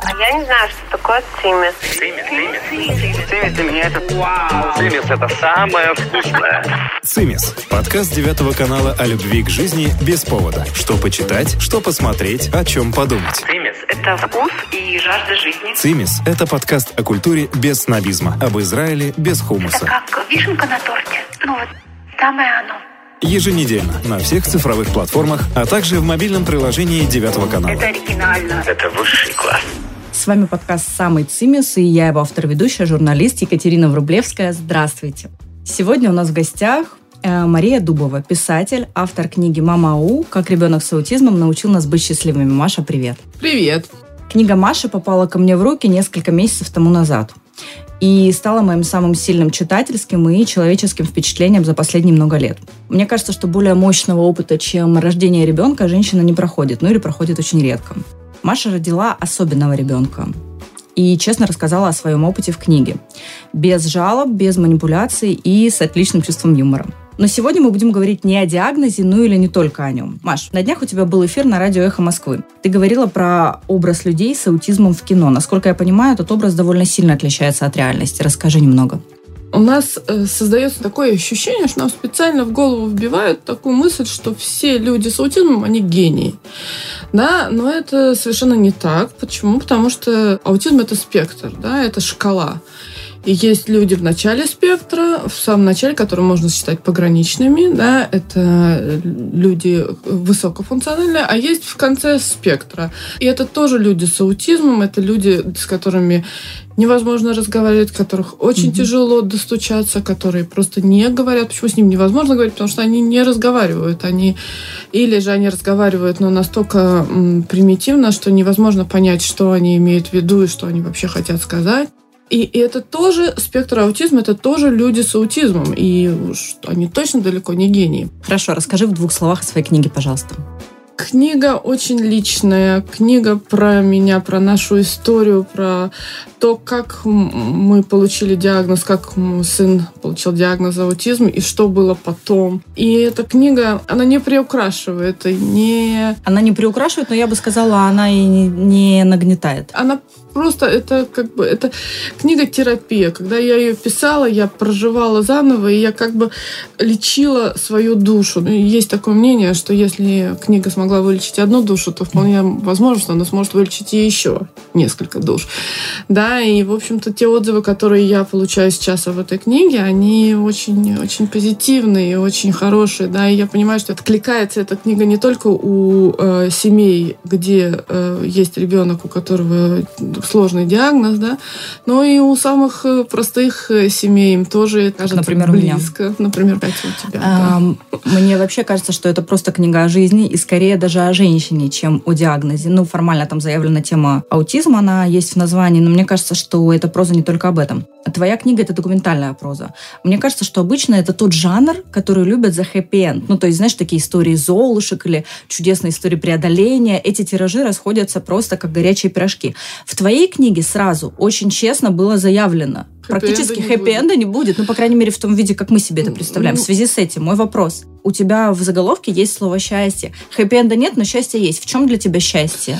А я не знаю, что такое цимис. Цимис, цимис. Цимис для меня это вау. Цимис это самое вкусное. «Цимис» – подкаст девятого канала о любви к жизни без повода. Что почитать, что посмотреть, о чем подумать. Цимис Это вкус и жажда жизни. «Цимис» – это подкаст о культуре без снобизма, об Израиле без Это хумуса. как вишенка на торте. Ну вот, самое оно. Еженедельно на всех цифровых платформах, а также в мобильном приложении девятого канала. Это оригинально. это высший класс. С вами подкаст «Самый Цимис» и я его автор-ведущая, журналист Екатерина Врублевская. Здравствуйте. Сегодня у нас в гостях э, Мария Дубова, писатель, автор книги «Мама Ау. Как ребенок с аутизмом научил нас быть счастливыми». Маша, привет. Привет. Книга Маши попала ко мне в руки несколько месяцев тому назад и стала моим самым сильным читательским и человеческим впечатлением за последние много лет. Мне кажется, что более мощного опыта, чем рождение ребенка, женщина не проходит, ну или проходит очень редко. Маша родила особенного ребенка и честно рассказала о своем опыте в книге. Без жалоб, без манипуляций и с отличным чувством юмора. Но сегодня мы будем говорить не о диагнозе, ну или не только о нем. Маш, на днях у тебя был эфир на радио «Эхо Москвы». Ты говорила про образ людей с аутизмом в кино. Насколько я понимаю, этот образ довольно сильно отличается от реальности. Расскажи немного. У нас э, создается такое ощущение, что нам специально в голову вбивают такую мысль, что все люди с аутизмом, они гении. Да, но это совершенно не так. Почему? Потому что аутизм это спектр, да, это шкала. И есть люди в начале спектра, в самом начале, которые можно считать пограничными, да, это люди высокофункциональные, а есть в конце спектра. И это тоже люди с аутизмом, это люди, с которыми невозможно разговаривать, которых очень Мгм. тяжело достучаться, которые просто не говорят. Почему с ним невозможно говорить? Потому что они не разговаривают. Они или же они разговаривают, но настолько примитивно, что невозможно понять, что они имеют в виду и что они вообще хотят сказать. И, и это тоже спектр аутизма, это тоже люди с аутизмом. И уж они точно далеко не гении. Хорошо, расскажи в двух словах о своей книге, пожалуйста. Книга очень личная, книга про меня, про нашу историю, про то, как мы получили диагноз, как сын получил диагноз аутизм и что было потом. И эта книга, она не приукрашивает, и не... Она не приукрашивает, но я бы сказала, она и не нагнетает. Она просто, это как бы, это книга-терапия. Когда я ее писала, я проживала заново, и я как бы лечила свою душу. Ну, Есть такое мнение, что если книга смогла вылечить одну душу, то вполне возможно, что она сможет вылечить и еще несколько душ. Да, и, в общем-то, те отзывы, которые я получаю сейчас в этой книге, они очень-очень позитивные очень хорошие, да, и я понимаю, что откликается эта книга не только у э, семей, где э, есть ребенок, у которого сложный диагноз, да, но и у самых э, простых э, семей им тоже кажется например, у меня. близко. Например, у тебя. да. Мне вообще кажется, что это просто книга о жизни и скорее даже о женщине, чем о диагнозе. Ну, формально там заявлена тема аутизма, она есть в названии, но мне кажется, что эта проза не только об этом. Твоя книга — это документальная проза. Мне кажется, что обычно это тот жанр, который любят за хэппи-энд. Ну, то есть, знаешь, такие истории золушек или чудесные истории преодоления. Эти тиражи расходятся просто как горячие пирожки. В твоей книге сразу очень честно было заявлено, Практически хэппи-энда не будет, ну, по крайней мере, в том виде, как мы себе это представляем. В Ну, связи с этим мой вопрос. У тебя в заголовке есть слово «счастье». Хэппи-энда нет, но счастье есть. В чем для тебя счастье?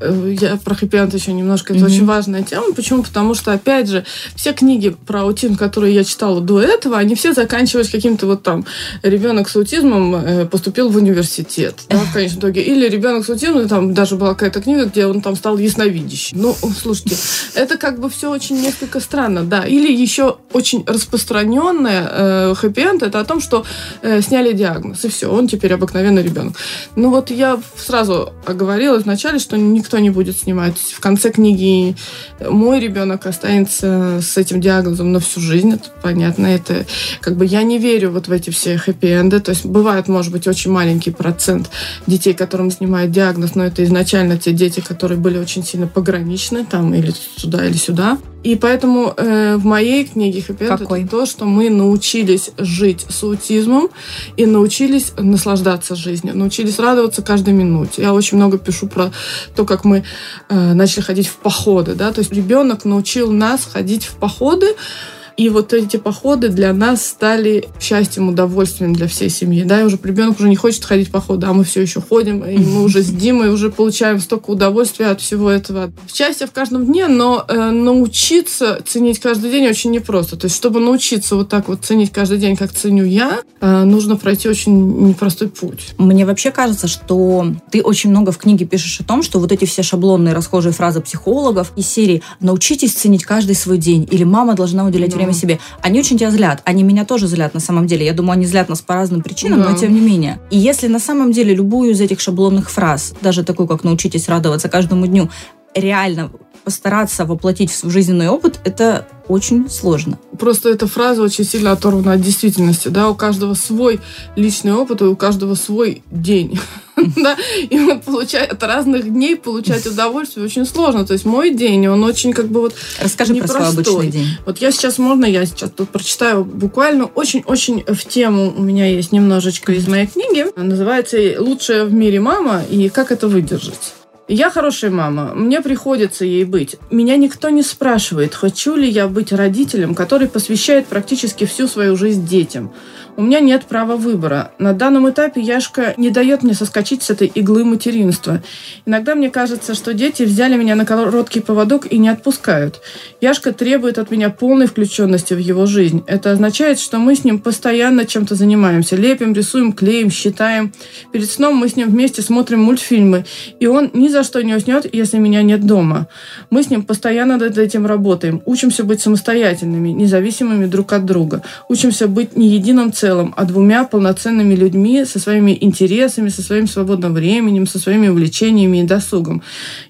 Я про хэппи еще немножко. Это Мгм. очень важная тема. Почему? Потому что, опять же, все книги про аутизм, которые я читала до этого, они все заканчивались каким-то вот там ребенок с аутизмом э, поступил в университет, да, в конечном итоге. Или ребенок с аутизмом, там даже была какая-то книга, где он там стал ясновидящим. Ну, слушайте, это как бы все очень несколько странно, да. Или еще очень распространенная э, хэппи-энд, это о том, что э, сняли диагноз, и все, он теперь обыкновенный ребенок. Ну вот я сразу оговорила вначале, что никто не будет снимать. В конце книги мой ребенок останется с этим диагнозом на всю жизнь, это понятно. Это как бы я не верю вот в эти все хэппи-энды. То есть бывает, может быть, очень маленький процент детей, которым снимают диагноз, но это изначально те дети, которые были очень сильно пограничны, там или сюда, или сюда. И поэтому э, в моей книге хэппи это то, что мы научились жить с аутизмом и научились наслаждаться жизнью, научились радоваться каждой минуте. Я очень много пишу про то, как мы э, начали ходить в походы, да, то есть ребенок научил нас ходить в походы, И вот эти походы для нас стали счастьем, удовольствием для всей семьи. Да, и уже ребенок уже не хочет ходить в походы, а мы все еще ходим, и мы уже с Димой уже получаем столько удовольствия от всего этого. Счастье в каждом дне, но э, научиться ценить каждый день очень непросто. То есть, чтобы научиться вот так вот ценить каждый день, как ценю я, э, нужно пройти очень непростой путь. Мне вообще кажется, что ты очень много в книге пишешь о том, что вот эти все шаблонные расхожие фразы психологов из серии «научитесь ценить каждый свой день» или «мама должна уделять Да. Время себе», они очень тебя злят. Они меня тоже злят на самом деле. Я думаю, они злят нас по разным причинам, но тем не менее. И если на самом деле любую из этих шаблонных фраз, даже такую, как «научитесь радоваться каждому дню», реально постараться воплотить в свой жизненный опыт, это очень сложно. Просто эта фраза очень сильно оторвана от действительности, да, у каждого свой личный опыт, и у каждого свой день, да, и вот получать от разных дней получать удовольствие очень сложно, то есть мой день, он очень как бы вот Расскажи про свой обычный день. Вот я сейчас, можно я сейчас тут прочитаю буквально? Очень-очень в тему, у меня есть немножечко из моей книги, называется «Лучшая в мире мама» и «Как это выдержать». Я хорошая мама, мне приходится ей быть. Меня никто не спрашивает, хочу ли я быть родителем, который посвящает практически всю свою жизнь детям. У меня нет права выбора. На данном этапе Яшка не дает мне соскочить с этой иглы материнства. Иногда мне кажется, что дети взяли меня на короткий поводок и не отпускают. Яшка требует от меня полной включенности в его жизнь. Это означает, что мы с ним постоянно чем-то занимаемся. Лепим, рисуем, клеим, считаем. Перед сном мы с ним вместе смотрим мультфильмы. И он ни за что не уснет, если меня нет дома. Мы с ним постоянно над этим работаем. Учимся быть самостоятельными, независимыми друг от друга. Учимся быть не единым целым, а двумя полноценными людьми со своими интересами, со своим свободным временем, со своими увлечениями и досугом.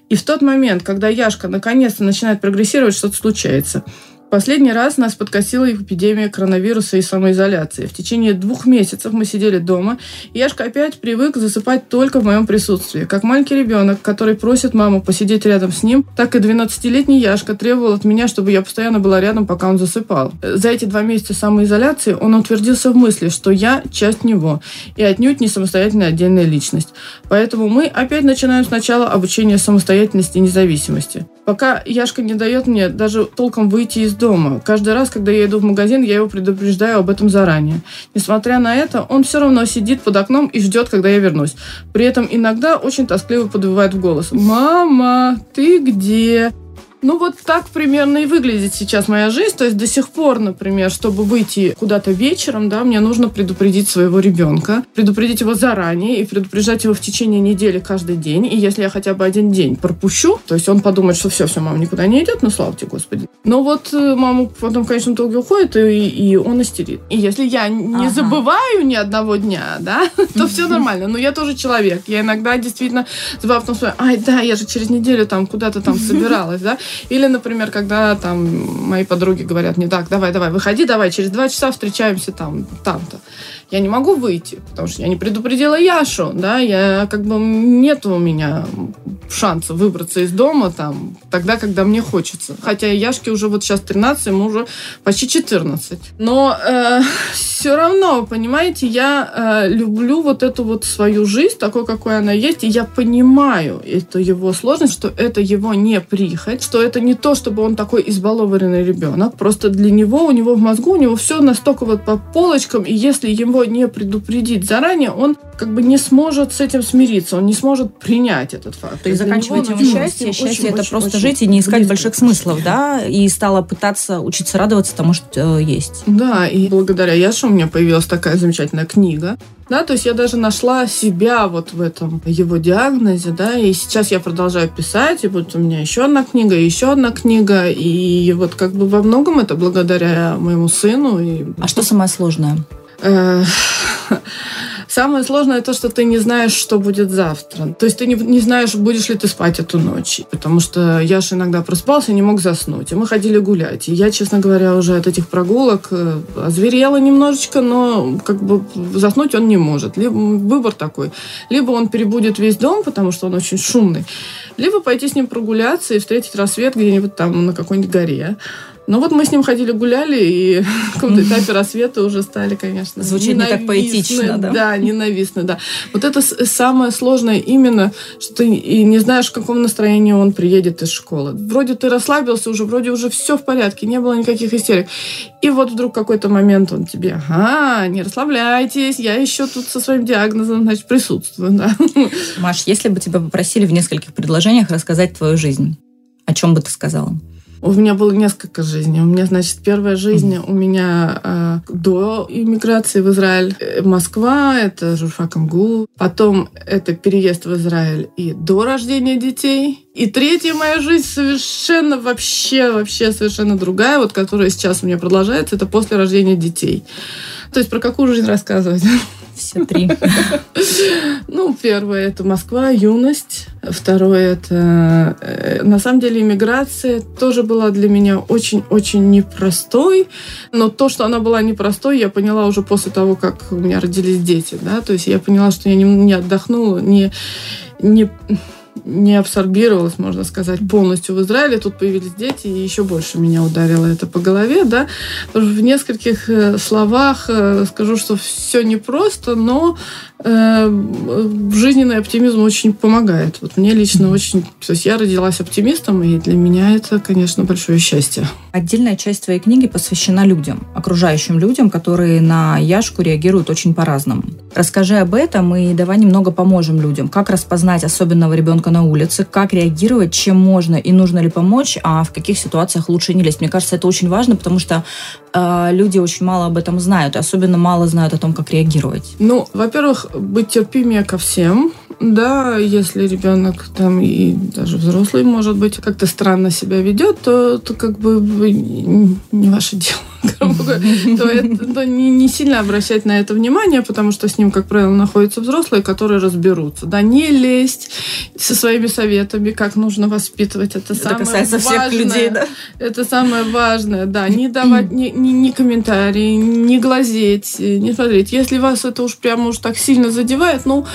И в тот момент, когда Яшка наконец-то начинает прогрессировать, что-то случается. Последний раз нас подкосила эпидемия коронавируса и самоизоляции. В течение двух месяцев мы сидели дома, и Яшка опять привык засыпать только в моем присутствии. Как маленький ребенок, который просит маму посидеть рядом с ним, так и 12-летний Яшка требовал от меня, чтобы я постоянно была рядом, пока он засыпал. За эти два месяца самоизоляции он утвердился в мысли, что я часть него, и отнюдь не самостоятельная отдельная личность. Поэтому мы опять начинаем сначала обучение самостоятельности и независимости. Пока Яшка не дает мне даже толком выйти из дома. Каждый раз, когда я иду в магазин, я его предупреждаю об этом заранее. Несмотря на это, он все равно сидит под окном и ждет, когда я вернусь. При этом иногда очень тоскливо подвывает в голос. «Мама, ты где?» Ну, вот так примерно и выглядит сейчас моя жизнь. То есть до сих пор, например, чтобы выйти куда-то вечером, да, мне нужно предупредить своего ребенка, предупредить его заранее и предупреждать его в течение недели каждый день. И если я хотя бы один день пропущу, то есть он подумает, что все, все, мама никуда не идет, ну, слава тебе, Господи. Но вот э, мама потом, конечно, итоге уходит, и, и он истерит. И если я не Ага. забываю ни одного дня, да, то все нормально. Но я тоже человек. Я иногда действительно забываю, потом вспоминаю, ай, да, я же через неделю там куда-то там собиралась, да. Или, например, когда там мои подруги говорят мне, так, давай, давай, выходи, давай, через два часа встречаемся там, там-то. Я не могу выйти, потому что я не предупредила Яшу, да, я как бы нет у меня шанса выбраться из дома там тогда, когда мне хочется. Хотя Яшке уже вот сейчас 13, ему уже почти 14. Но все равно, понимаете, я э, люблю вот эту вот свою жизнь такой, какой она есть, и я понимаю эту его сложность, что это его не прихоть, что это не то, чтобы он такой избалованный ребенок, просто для него, у него в мозгу, у него все настолько вот по полочкам, и если его не предупредить заранее, он как бы не сможет с этим смириться, он не сможет принять этот факт. Для заканчивая него тему он счастья, очень, счастье это очень, просто очень жить и не искать близко. больших смыслов, да, и стала пытаться учиться радоваться тому, что э, есть. Да, и благодаря Яше у меня появилась такая замечательная книга. Да, то есть я даже нашла себя вот в этом его диагнозе, да, и сейчас я продолжаю писать, и вот у меня еще одна книга, и еще одна книга, и вот как бы во многом это благодаря моему сыну. И, А что самое сложное? Э, Самое сложное то, что ты не знаешь, что будет завтра. То есть ты не, не знаешь, будешь ли ты спать эту ночь. Потому что я же иногда проспался и не мог заснуть. И мы ходили гулять. И я, честно говоря, уже от этих прогулок э, озверела немножечко, но как бы заснуть он не может. Либо выбор такой. Либо он перебудет весь дом, потому что он очень шумный. Либо пойти с ним прогуляться и встретить рассвет где-нибудь там на какой-нибудь горе. Ну вот мы с ним ходили, гуляли, и в каком-то этапе рассвета уже стали, конечно, Звучит не так поэтично, да? Да, ненавистно, да. Вот это самое сложное именно, что ты и не знаешь, в каком настроении он приедет из школы. Вроде ты расслабился уже, вроде уже все в порядке, не было никаких истерик. И вот вдруг какой-то момент он тебе, ага, не расслабляйтесь, я еще тут со своим диагнозом, значит, присутствую, да. Маш, если бы тебя попросили в нескольких предложениях рассказать твою жизнь, о чем бы ты сказала? У меня было несколько жизней. У меня, значит, первая жизнь у меня э, до иммиграции в Израиль. Э, Москва, это журфак МГУ. Потом это переезд в Израиль и до рождения детей. И третья моя жизнь совершенно вообще, вообще совершенно другая, вот которая сейчас у меня продолжается, это после рождения детей. То есть про какую жизнь рассказывать? Все три. Ну, первое это Москва, юность. Второе это... Э, на самом деле иммиграция тоже была для меня очень-очень непростой. Но то, что она была непростой, я поняла уже после того, как у меня родились дети. Да? То есть я поняла, что я не, не отдохнула, не, не не абсорбировалась, можно сказать, полностью в Израиле. Тут появились дети, и еще больше меня ударило это по голове. Да? В нескольких э, словах э, скажу, что все непросто, но э, жизненный оптимизм очень помогает. Вот мне лично очень... То есть я родилась оптимистом, и для меня это, конечно, большое счастье. Отдельная часть твоей книги посвящена людям, окружающим людям, которые на Яшку реагируют очень по-разному. Расскажи об этом и давай немного поможем людям. Как распознать особенного ребенка на улице, как реагировать, чем можно и нужно ли помочь, а в каких ситуациях лучше не лезть. Мне кажется, это очень важно, потому что э, люди очень мало об этом знают, особенно мало знают о том, как реагировать. Ну, во-первых, быть терпимее ко всем. Да, если ребенок там и даже взрослый, может быть, как-то странно себя ведет, то, то как бы не ваше дело то, это, то не, не сильно обращать на это внимание, потому что с ним, как правило, находятся взрослые, которые разберутся. Да, не лезть со своими советами, как нужно воспитывать. Это, это самое касается важное. всех людей, да? Это самое важное, да. Не давать ни, ни, ни комментарии, не глазеть, не смотреть. Если вас это уж прямо уж так сильно задевает, ну,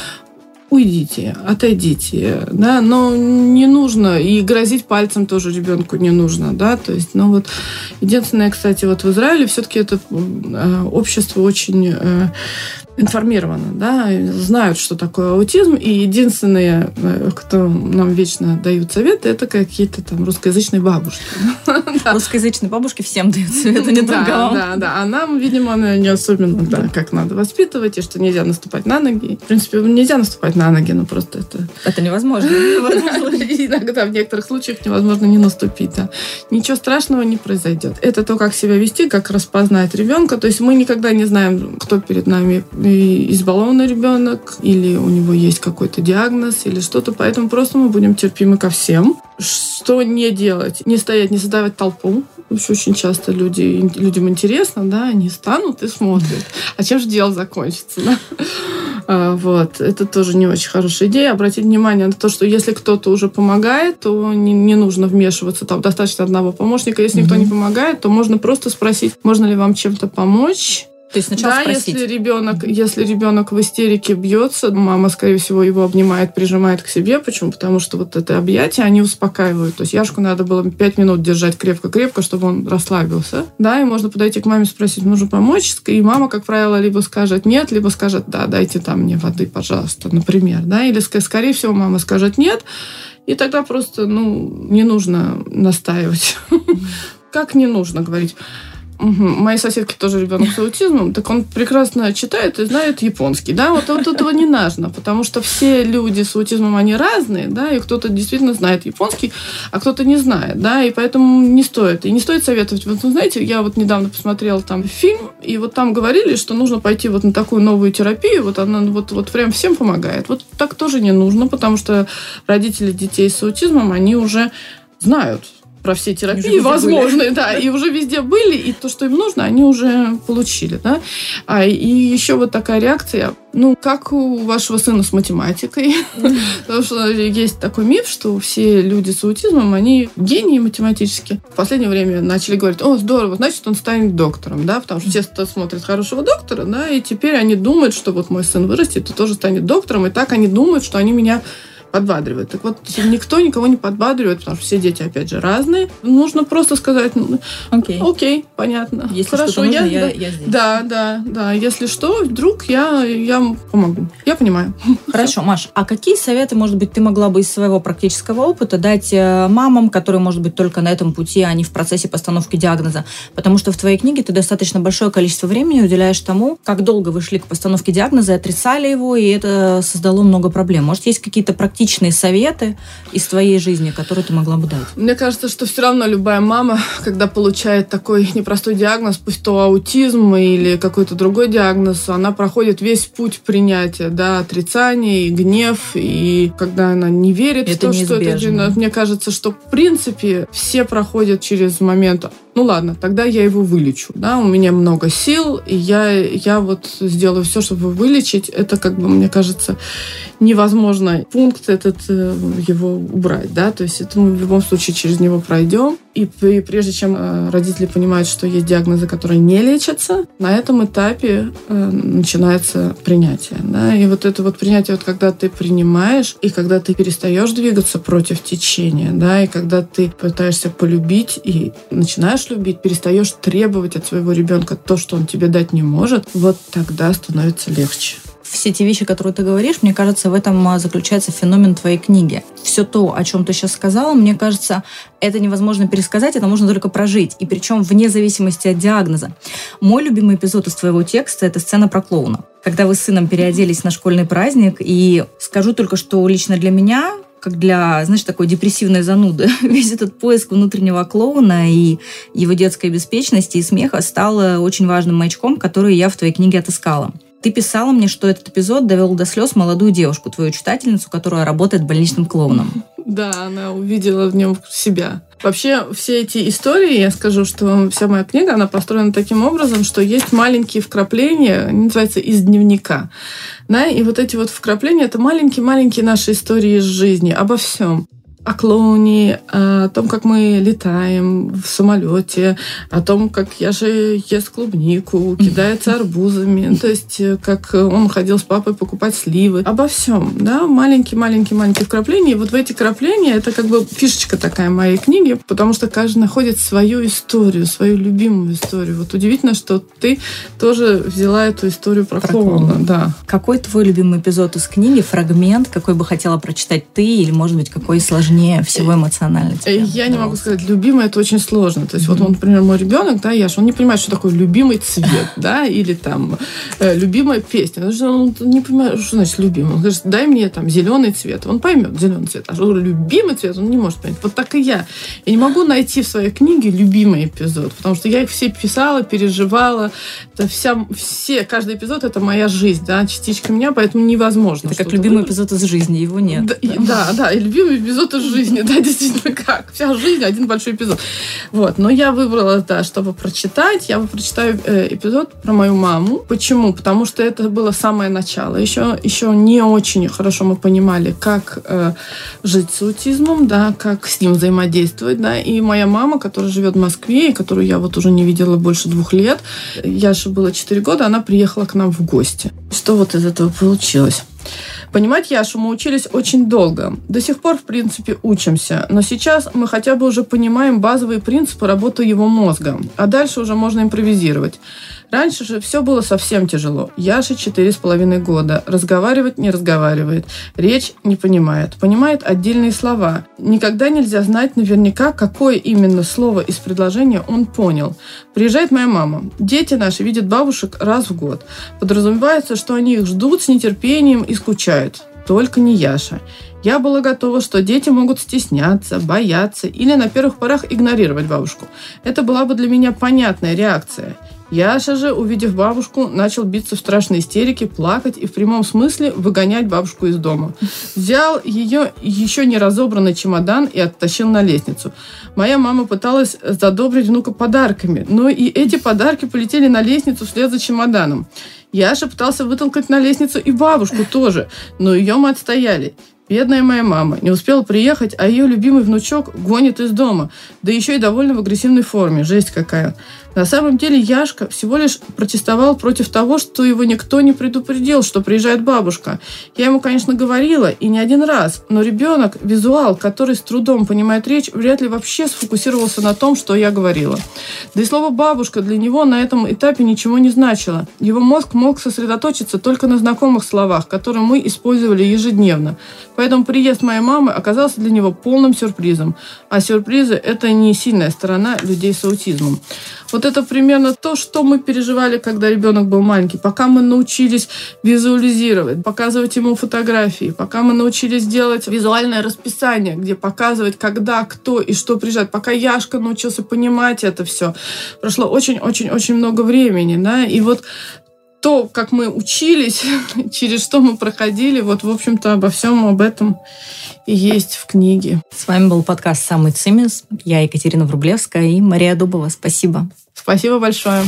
уйдите, отойдите, да, но не нужно, и грозить пальцем тоже ребенку не нужно, да, то есть, ну вот, единственное, кстати, вот в Израиле все-таки это э, общество очень э, информированы, да, знают, что такое аутизм, и единственные, э, кто нам вечно дают советы, это какие-то там русскоязычные бабушки. Русскоязычные бабушки всем дают советы, не только вам. Да, да, а нам, видимо, не особенно, да, как надо воспитывать, и что нельзя наступать на ноги. В принципе, нельзя наступать на ноги, но просто это... Это невозможно. Иногда в некоторых случаях невозможно не наступить, да. Ничего страшного не произойдет. Это то, как себя вести, как распознать ребенка. То есть мы никогда не знаем, кто перед нами избалованный ребенок, или у него есть какой-то диагноз, или что-то. Поэтому просто мы будем терпимы ко всем. Что не делать? Не стоять, не создавать толпу. Очень часто люди, людям интересно, да, они станут и смотрят. А чем же дело закончится, да? А, вот. Это тоже не очень хорошая идея. Обратить внимание на то, что если кто-то уже помогает, то не, не нужно вмешиваться. Там достаточно одного помощника. Если никто не помогает, то можно просто спросить, можно ли вам чем-то помочь то есть сначала да, спросить. если ребенок, если ребенок в истерике бьется, мама, скорее всего, его обнимает, прижимает к себе. Почему? Потому что вот это объятие, они успокаивают. То есть Яшку надо было пять минут держать крепко-крепко, чтобы он расслабился. Да, и можно подойти к маме спросить, нужно помочь. И мама, как правило, либо скажет нет, либо скажет да, дайте там мне воды, пожалуйста, например. Да, или, скорее всего, мама скажет нет. И тогда просто, ну, не нужно настаивать. Как не нужно говорить? Угу. Моей соседки тоже ребенок с аутизмом, так он прекрасно читает и знает японский, да, вот, вот этого не нужно, потому что все люди с аутизмом, они разные, да, и кто-то действительно знает японский, а кто-то не знает, да, и поэтому не стоит, и не стоит советовать. Вот, вы знаете, я вот недавно посмотрела там фильм, и вот там говорили, что нужно пойти вот на такую новую терапию, вот она вот, вот прям всем помогает. Вот так тоже не нужно, потому что родители детей с аутизмом, они уже знают, про все терапии возможные, да, и уже везде были, и то, что им нужно, они уже получили, да. А, и еще вот такая реакция, ну, как у вашего сына с математикой, потому что есть такой миф, что все люди с аутизмом, они гении математически. В последнее время начали говорить, о, здорово, значит, он станет доктором, да, потому что все смотрят хорошего доктора, да, и теперь они думают, что вот мой сын вырастет и тоже станет доктором, и так они думают, что они меня подбадривает. Так вот, никто никого не подбадривает, потому что все дети, опять же, разные. Нужно просто сказать, ну, Окей. окей, понятно. Если Хорошо, нужно, я, я, я здесь. да, да, да. Если что, вдруг я, я помогу. Я понимаю. Хорошо, Маш, а какие советы, может быть, ты могла бы из своего практического опыта дать э, мамам, которые, может быть, только на этом пути, а не в процессе постановки диагноза? Потому что в твоей книге ты достаточно большое количество времени уделяешь тому, как долго вы шли к постановке диагноза, отрицали его, и это создало много проблем. Может, есть какие-то практичные советы из твоей жизни, которые ты могла бы дать? Мне кажется, что все равно любая мама, когда получает такой непростой диагноз, пусть то аутизм или какой-то другой диагноз, она проходит весь путь принятия, да, отрицания и гнев, и когда она не верит Это в то, что это неизбежно. диагноз. Мне кажется, что в принципе все проходят через момент ну ладно, тогда я его вылечу. Да, у меня много сил, и я, я вот сделаю все, чтобы вылечить. Это, как бы, мне кажется, невозможно пункт этот э, его убрать. Да? То есть это мы в любом случае через него пройдем. И, и прежде чем э, родители понимают, что есть диагнозы, которые не лечатся, на этом этапе э, начинается принятие. Да? И вот это вот принятие, вот когда ты принимаешь, и когда ты перестаешь двигаться против течения, да, и когда ты пытаешься полюбить и начинаешь любить, перестаешь требовать от своего ребенка то, что он тебе дать не может, вот тогда становится легче. Все те вещи, которые ты говоришь, мне кажется, в этом а, заключается феномен твоей книги. Все то, о чем ты сейчас сказала, мне кажется, это невозможно пересказать, это можно только прожить. И причем вне зависимости от диагноза. Мой любимый эпизод из твоего текста – это сцена про клоуна. Когда вы с сыном переоделись на школьный праздник, и скажу только, что лично для меня как для, знаешь, такой депрессивной зануды. Весь этот поиск внутреннего клоуна и его детской беспечности и смеха стал очень важным маячком, который я в твоей книге отыскала. Ты писала мне, что этот эпизод довел до слез молодую девушку, твою читательницу, которая работает больничным клоуном. Да, она увидела в нем себя. Вообще, все эти истории, я скажу, что вся моя книга, она построена таким образом, что есть маленькие вкрапления, они называются из дневника. Да, и вот эти вот вкрапления, это маленькие-маленькие наши истории из жизни, обо всем о клоуне, о том, как мы летаем в самолете, о том, как я же ест клубнику, кидается арбузами, то есть э, как он ходил с папой покупать сливы, обо всем, да, маленькие-маленькие-маленькие вкрапления. И вот в эти вкрапления это как бы фишечка такая моей книги, потому что каждый находит свою историю, свою любимую историю. Вот удивительно, что ты тоже взяла эту историю про, Про клоуна, клоуна. да. Какой твой любимый эпизод из книги, фрагмент, какой бы хотела прочитать ты, или, может быть, какой сложнее всего эмоционально тебе? Э, Я не могу сказать, любимый это очень сложно. То есть вот он, например, мой ребенок, да, Яш, он не понимает, что такое любимый цвет, да, или там э, любимая песня. Потому что он не понимает, что значит любимый. Он говорит, дай мне там зеленый цвет. Он поймет зеленый цвет. А что любимый цвет он не может понять. Вот так и я. Я не могу найти в своей книге любимый эпизод, потому что я их все писала, переживала. Это вся, все, каждый эпизод это моя жизнь, да, частичка меня, поэтому невозможно. Это как любимый выбрать. эпизод из жизни, его нет. Да, да, да, и любимый эпизод из жизни, да, действительно, как. Вся жизнь один большой эпизод. Вот, но я выбрала, да, чтобы прочитать, я прочитаю э, эпизод про мою маму. Почему? Потому что это было самое начало. Еще, еще не очень хорошо мы понимали, как э, жить с аутизмом, да, как с ним взаимодействовать, да, и моя мама, которая живет в Москве, и которую я вот уже не видела больше двух лет, Яше было 4 года, она приехала к нам в гости. Что вот из этого получилось? Понимать Яшу мы учились очень долго. До сих пор, в принципе, учимся. Но сейчас мы хотя бы уже понимаем базовые принципы работы его мозга. А дальше уже можно импровизировать. Раньше же все было совсем тяжело. Яше четыре с половиной года. Разговаривать не разговаривает. Речь не понимает. Понимает отдельные слова. Никогда нельзя знать наверняка, какое именно слово из предложения он понял. Приезжает моя мама. Дети наши видят бабушек раз в год. Подразумевается, что они их ждут с нетерпением и скучают. Только не Яша. Я была готова, что дети могут стесняться, бояться или на первых порах игнорировать бабушку. Это была бы для меня понятная реакция. Яша же, увидев бабушку, начал биться в страшной истерике, плакать и в прямом смысле выгонять бабушку из дома. Взял ее еще не разобранный чемодан и оттащил на лестницу. Моя мама пыталась задобрить внука подарками, но и эти подарки полетели на лестницу вслед за чемоданом. Яша пытался вытолкать на лестницу и бабушку тоже, но ее мы отстояли. Бедная моя мама. Не успела приехать, а ее любимый внучок гонит из дома. Да еще и довольно в агрессивной форме. Жесть какая. На самом деле Яшка всего лишь протестовал против того, что его никто не предупредил, что приезжает бабушка. Я ему, конечно, говорила, и не один раз, но ребенок, визуал, который с трудом понимает речь, вряд ли вообще сфокусировался на том, что я говорила. Да и слово «бабушка» для него на этом этапе ничего не значило. Его мозг мог сосредоточиться только на знакомых словах, которые мы использовали ежедневно. Поэтому приезд моей мамы оказался для него полным сюрпризом. А сюрпризы – это не сильная сторона людей с аутизмом. Вот это примерно то, что мы переживали, когда ребенок был маленький. Пока мы научились визуализировать, показывать ему фотографии, пока мы научились делать визуальное расписание, где показывать, когда, кто и что приезжает, пока Яшка научился понимать это все. Прошло очень-очень-очень много времени, да, и вот то, как мы учились, через что мы проходили, вот, в общем-то, обо всем об этом и есть в книге. С вами был подкаст «Самый цимис». Я Екатерина Врублевская и Мария Дубова. Спасибо. Спасибо большое.